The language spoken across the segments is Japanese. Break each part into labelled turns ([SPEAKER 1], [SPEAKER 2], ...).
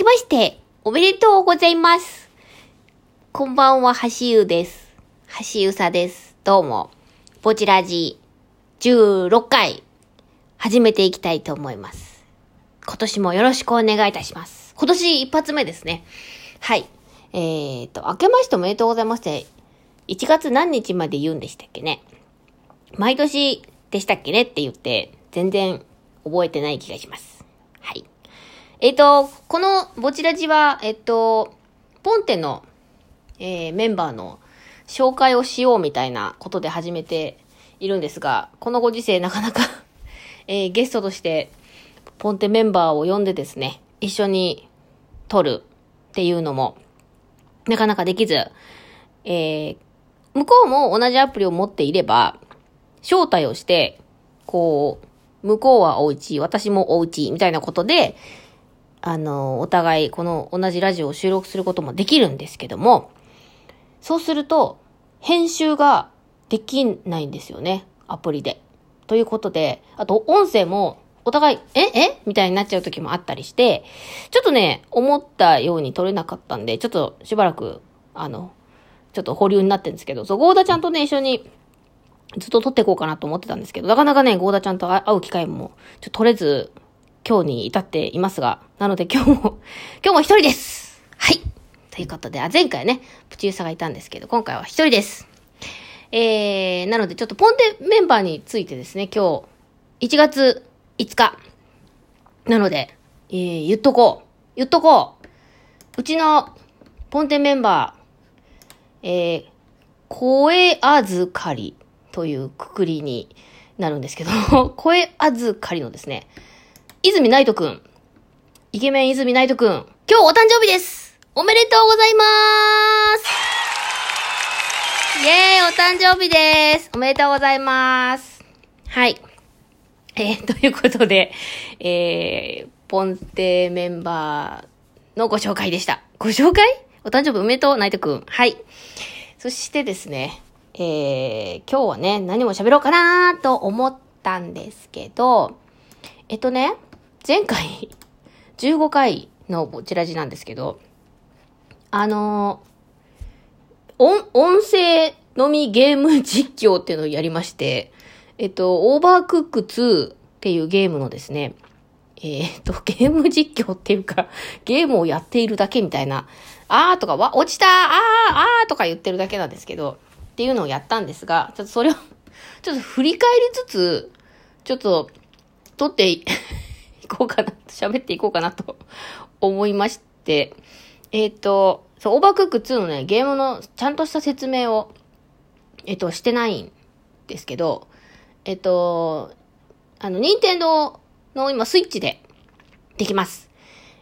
[SPEAKER 1] きまして、おめでとうございます。こんばんは、はしゆです。はしゆさです。どうも。ぼちらじ16回、始めていきたいと思います。今年もよろしくお願いいたします。今年一発目ですね。はい。えーと、明けましておめでとうございますって、1月何日まで言うんでしたっけね。毎年でしたっけねって言って、全然覚えてない気がします。はい。えっ、ー、と、このぼちらじは、えっ、と、ポンテの、えー、メンバーの紹介をしようみたいなことで始めているんですが、このご時世なかなか えー、ゲストとしてポンテメンバーを呼んでですね、一緒に撮るっていうのも、なかなかできず、えー、向こうも同じアプリを持っていれば、招待をして、こう、向こうはお家、私もお家、みたいなことで、あの、お互いこの同じラジオを収録することもできるんですけども、そうすると、編集ができないんですよね。アプリで。ということで、あと音声もお互い、ええ？みたいになっちゃう時もあったりして、ちょっとね、思ったように撮れなかったんで、ちょっとしばらく、あの、ちょっと保留になってるんですけど、そう、ゴーダちゃんとね、一緒にずっと撮っていこうかなと思ってたんですけど、なかなかね、ゴーダちゃんと会う機会も、ちょっと取れず、今日に至っていますが、なので今日も、今日も一人ですはいということで、あ、前回ね、プチユサがいたんですけど、今回は一人です。えー、なのでちょっとポンテメンバーについてですね、今日、1月5日。なので、えー、言っとこう。言っとこう。うちのポンテメンバー、えー、声預かりというくくりになるんですけど、声預かりのですね、泉ナイトくん。イケメン泉ナイトくん。今日お誕生日ですおめでとうございまーすイェーイお誕生日ですおめでとうございますはい。えー、ということで、えー、ポンテメンバーのご紹介でした。ご紹介？お誕生日おめでとう、ナイトくん。はい。そしてですね、えー、今日はね、何も喋ろうかなと思ったんですけど、えっとね、前回、15回のぼちらじなんですけど、あの音、音声のみゲーム実況っていうのをやりまして、えっと、オーバークック2っていうゲームのですね、えー、っと、ゲーム実況っていうか、ゲームをやっているだけみたいな、あーとか、わ、落ちたーあーあーとか言ってるだけなんですけど、っていうのをやったんですが、ちょっとそれをちょっと振り返りつつ、ちょっと、撮ってこうかな、喋っていこうかなと思いまして、えっ、ー、と、オーバークック2のね、ゲームのちゃんとした説明を、えっ、ー、と、してないんですけど、えっ、ー、と、あの、任天堂の今、スイッチでできます。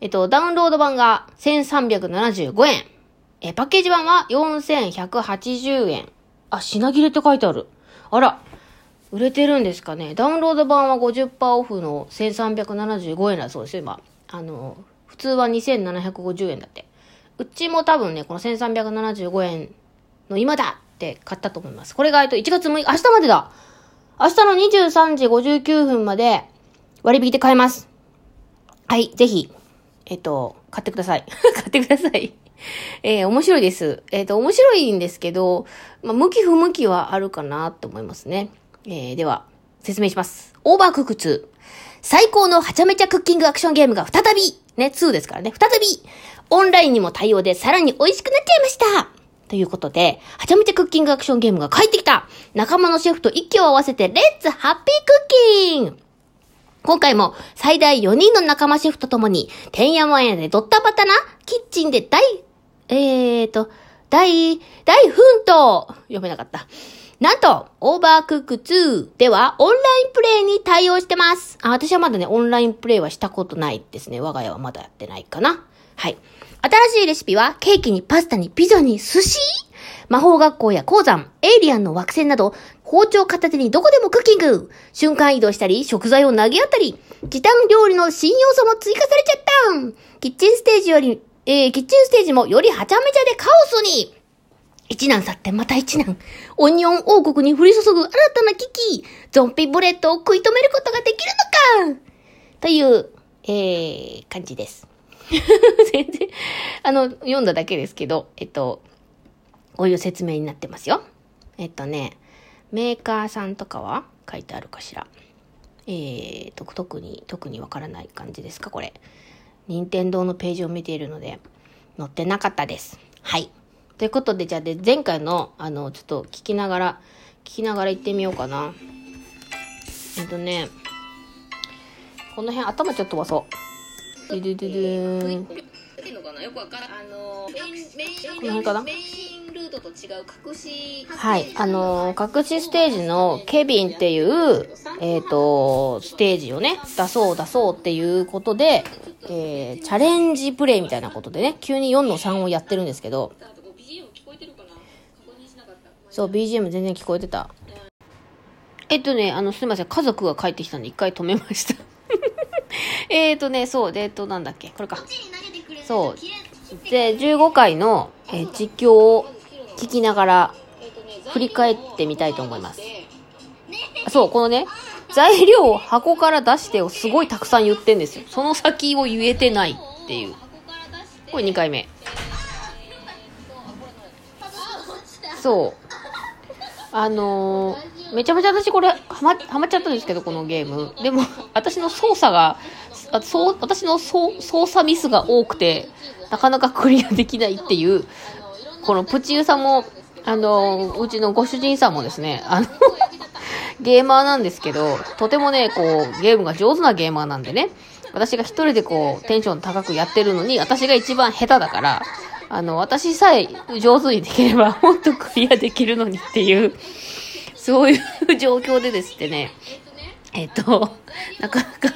[SPEAKER 1] えっと、ダウンロード版が1375円。え、パッケージ版は4180円。あ、品切れって書いてある。あら、売れてるんですかね。ダウンロード版は50%オフの1375円だそうですよ、今。あの、普通は2750円だって。うちも多分ね、この1375円の今だって買ったと思います。これが、えっと、1月6日、明日までだ明日の23時59分まで割引で買えます。はい、ぜひ、えっと、買ってください。買ってください。えー、面白いです。えっ、ー、と、面白いんですけど、まあ、向き不向きはあるかなと思いますね。えー、では、説明します。オーバークック2。最高のはちゃめちゃクッキングアクションゲームが再び、ね、2ですからね、再び、オンラインにも対応でさらに美味しくなっちゃいましたということで、はちゃめちゃクッキングアクションゲームが帰ってきた仲間のシェフと息を合わせて、レッツハッピークッキング今回も最大4人の仲間シェフと共に、てんやわんやでドッタバタなキッチンで大、えーと、大、大奮闘読めなかった。なんと、オーバークック2ではオンラインプレイに対応してます。あ、私はまだね、オンラインプレイはしたことないですね。我が家はまだやってないかな。はい。新しいレシピは、ケーキにパスタにピザに寿司？魔法学校や鉱山、エイリアンの惑星など、包丁片手にどこでもクッキング瞬間移動したり、食材を投げ合ったり、時短料理の新要素も追加されちゃったキッチンステージより、えー、キッチンステージもよりはちゃめちゃでカオスに一難去ってまた一難。オニオン王国に降り注ぐ新たな危機。ゾンビブレッドを食い止めることができるのかという、えー、感じです。全然、あの、読んだだけですけど、えっと、こういう説明になってますよ。えっとね、メーカーさんとかは書いてあるかしら。えーと、特に、特にわからない感じですか、これ。任天堂のページを見ているので、載ってなかったです。はい。ということで、じゃあで、前回の、あの、ちょっと聞きながら、聞きながら行ってみようかな。えっとね、この辺頭ちょっと飛ばそう。ドゥドゥドゥドゥン。この辺かな？はい、あのー、隠しステージのケビンっていう、えっ、ー、と、ステージをね、出そう出そうっていうことで、えー、チャレンジプレイみたいなことでね、急に4の3をやってるんですけど、そう、BGM 全然聞こえてた。えっとね、あの、すみません、家族が帰ってきたんで一回止めました えっとね、そう、で、えっと、なんだっけ、これか。そう。で、15回の、え実況を聞きながら、振り返ってみたいと思います。そう、このね、材料を箱から出してをすごいたくさん言ってんですよ。その先を言えてないっていう。これ2回目。そう。あのー、めちゃめちゃ私これ、はま、はまっちゃったんですけど、このゲーム。でも、私の操作が、あそう私の操作ミスが多くて、なかなかクリアできないっていう、このプチユさんも、あのー、うちのご主人さんもですね、あの ゲーマーなんですけど、とてもね、こう、ゲームが上手なゲーマーなんでね、私が一人でこう、テンション高くやってるのに、私が一番下手だから、あの、私さえ上手にできれば、もっとクリアできるのにっていう、そういう状況でですってね、えっと、なかなか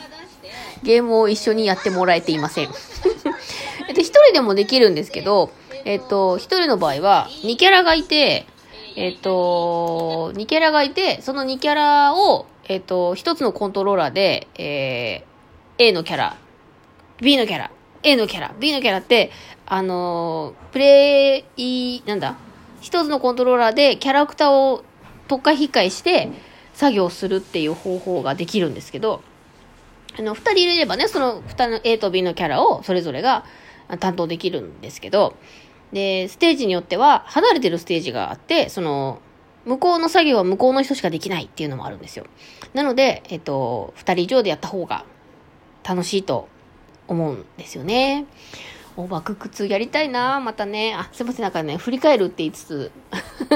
[SPEAKER 1] ゲームを一緒にやってもらえていません。えっと、一人でもできるんですけど、えっと、一人の場合は、2キャラがいて、えっと、2キャラがいて、その2キャラを、えっと、一つのコントローラーで、えー、A のキャラ、B のキャラ、A のキャラ、B のキャラって、あの、プレイ、なんだ、一つのコントローラーでキャラクターを特化引っかえして作業するっていう方法ができるんですけど、あの、二人いればね、その二の A と B のキャラをそれぞれが担当できるんですけど、で、ステージによっては離れてるステージがあって、その、向こうの作業は向こうの人しかできないっていうのもあるんですよ。なので、えっと、二人以上でやった方が楽しいと思うんですよね。オーバークック2やりたいなまたね。あ、すいません、なんかね、振り返るって言いつつ、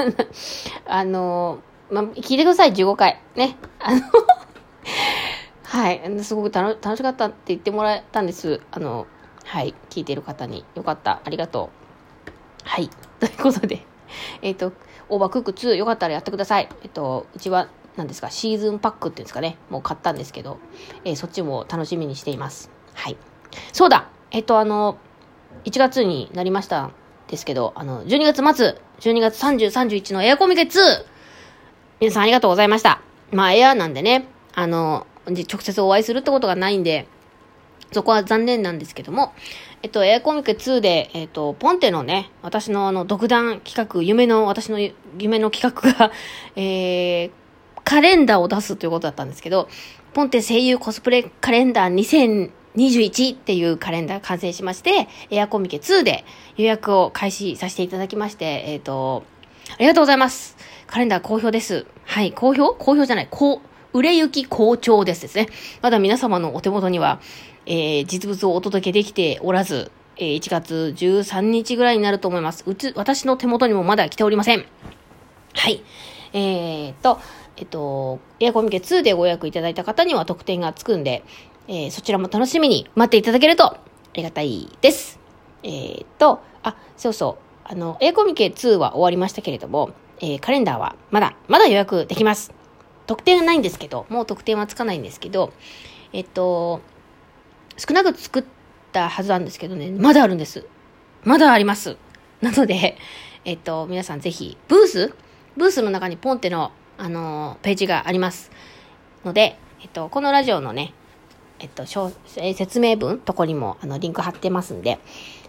[SPEAKER 1] あの、ま、聞いてください、15回。ね。あの はい。すごく楽楽しかったって言ってもらえたんです。あの、はい。聞いてる方に。よかった。ありがとう。はい。ということで、えっ、ー、と、オーバークック2、よかったらやってください。えっ、と、うちは、何ですか、シーズンパックっていうんですかね。もう買ったんですけど、えー、そっちも楽しみにしています。はい。そうだえっ、と、あの、1月になりましたですけど、あの、12月末、12月30、31のエアコミケ2、皆さんありがとうございました。まあ、エアなんでね、あの、直接お会いするってことがないんで、そこは残念なんですけども、えっと、エアコミケ2で、えっと、ポンテのね、私のあの、独断企画、夢の、私の夢の企画が、えー、カレンダーを出すということだったんですけど、ポンテ声優コスプレカレンダー2 0 21っていうカレンダー完成しまして、エアコミケ2で予約を開始させていただきまして、えっ、ー、と、ありがとうございます。カレンダー好評です。はい、好評？好評じゃない、こう、売れ行き好調ですですね。まだ皆様のお手元には、えー、実物をお届けできておらず、えー、1月13日ぐらいになると思います。うち、私の手元にもまだ来ておりません。はい。えー、っと、えっと、エアコミケ2でご予約いただいた方には特典がつくんで、えー、そちらも楽しみに待っていただけるとありがたいです。えー、っと、あ、そうそう。あの、英コミケ2は終わりましたけれども、えー、カレンダーはまだ、まだ予約できます。特典がないんですけど、もう特典はつかないんですけど、えっと、少なく作ったはずなんですけどね、まだあるんです。まだあります。なので、えっと、皆さんぜひ、ブースブースの中にポンっての、あのページがあります。ので、えっと、このラジオのね、えっと、説明文とこにもあのリンク貼ってますんで、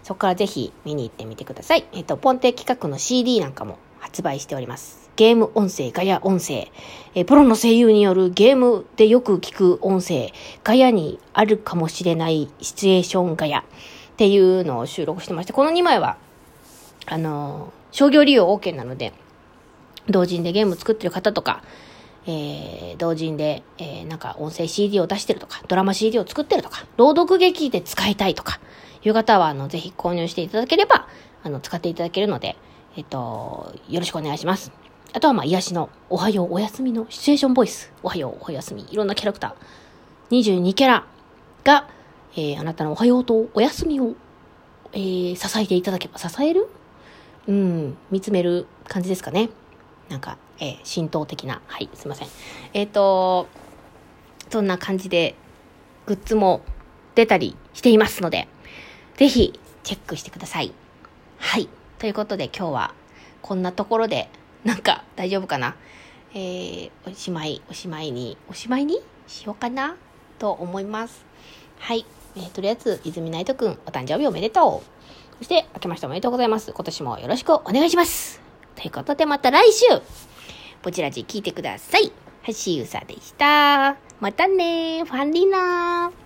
[SPEAKER 1] そこからぜひ見に行ってみてください。えっと、ポンテ企画の CD なんかも発売しております。ゲーム音声、ガヤ音声、えプロの声優によるゲームでよく聞く音声、ガヤにあるかもしれないシチュエーションガヤ、っていうのを収録してまして、この2枚は、あの、商業利用 OK なので、同人でゲーム作ってる方とか、えー、同人で、えー、なんか音声 CD を出してるとか、ドラマ CD を作ってるとか、朗読劇で使いたいとか、いう方は、あの、ぜひ購入していただければ、あの、使っていただけるので、えっと、よろしくお願いします。あとは、まあ、癒しの、おはよう、おやすみのシチュエーションボイス、おはよう、おやすみ、いろんなキャラクター、22キャラが、えー、あなたのおはようとおやすみを、えー、支えていただけば、支える？うん、見つめる感じですかね。なんか、えー、浸透的な。はい、すいません。えっ、ー、と、そんな感じで、グッズも出たりしていますので、ぜひ、チェックしてください。はい。ということで今日は、こんなところで、なんか、大丈夫かな？えー、おしまい、おしまいに、おしまいに？しようかな？と思います。はい。えー、とりあえず、泉内斗くん、お誕生日おめでとう。そして、明けましておめでとうございます。今年もよろしくお願いします。ということで、また来週、ぼちらじ聞いてください。はしゆさでした。またねファンリーナー。